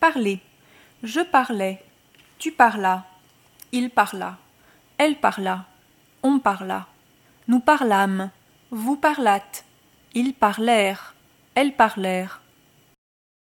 Parler. Je parlais. Tu parlas. Il parla. Elle parla. On parla. Nous parlâmes. Vous parlâtes. Ils parlèrent. Elles parlèrent.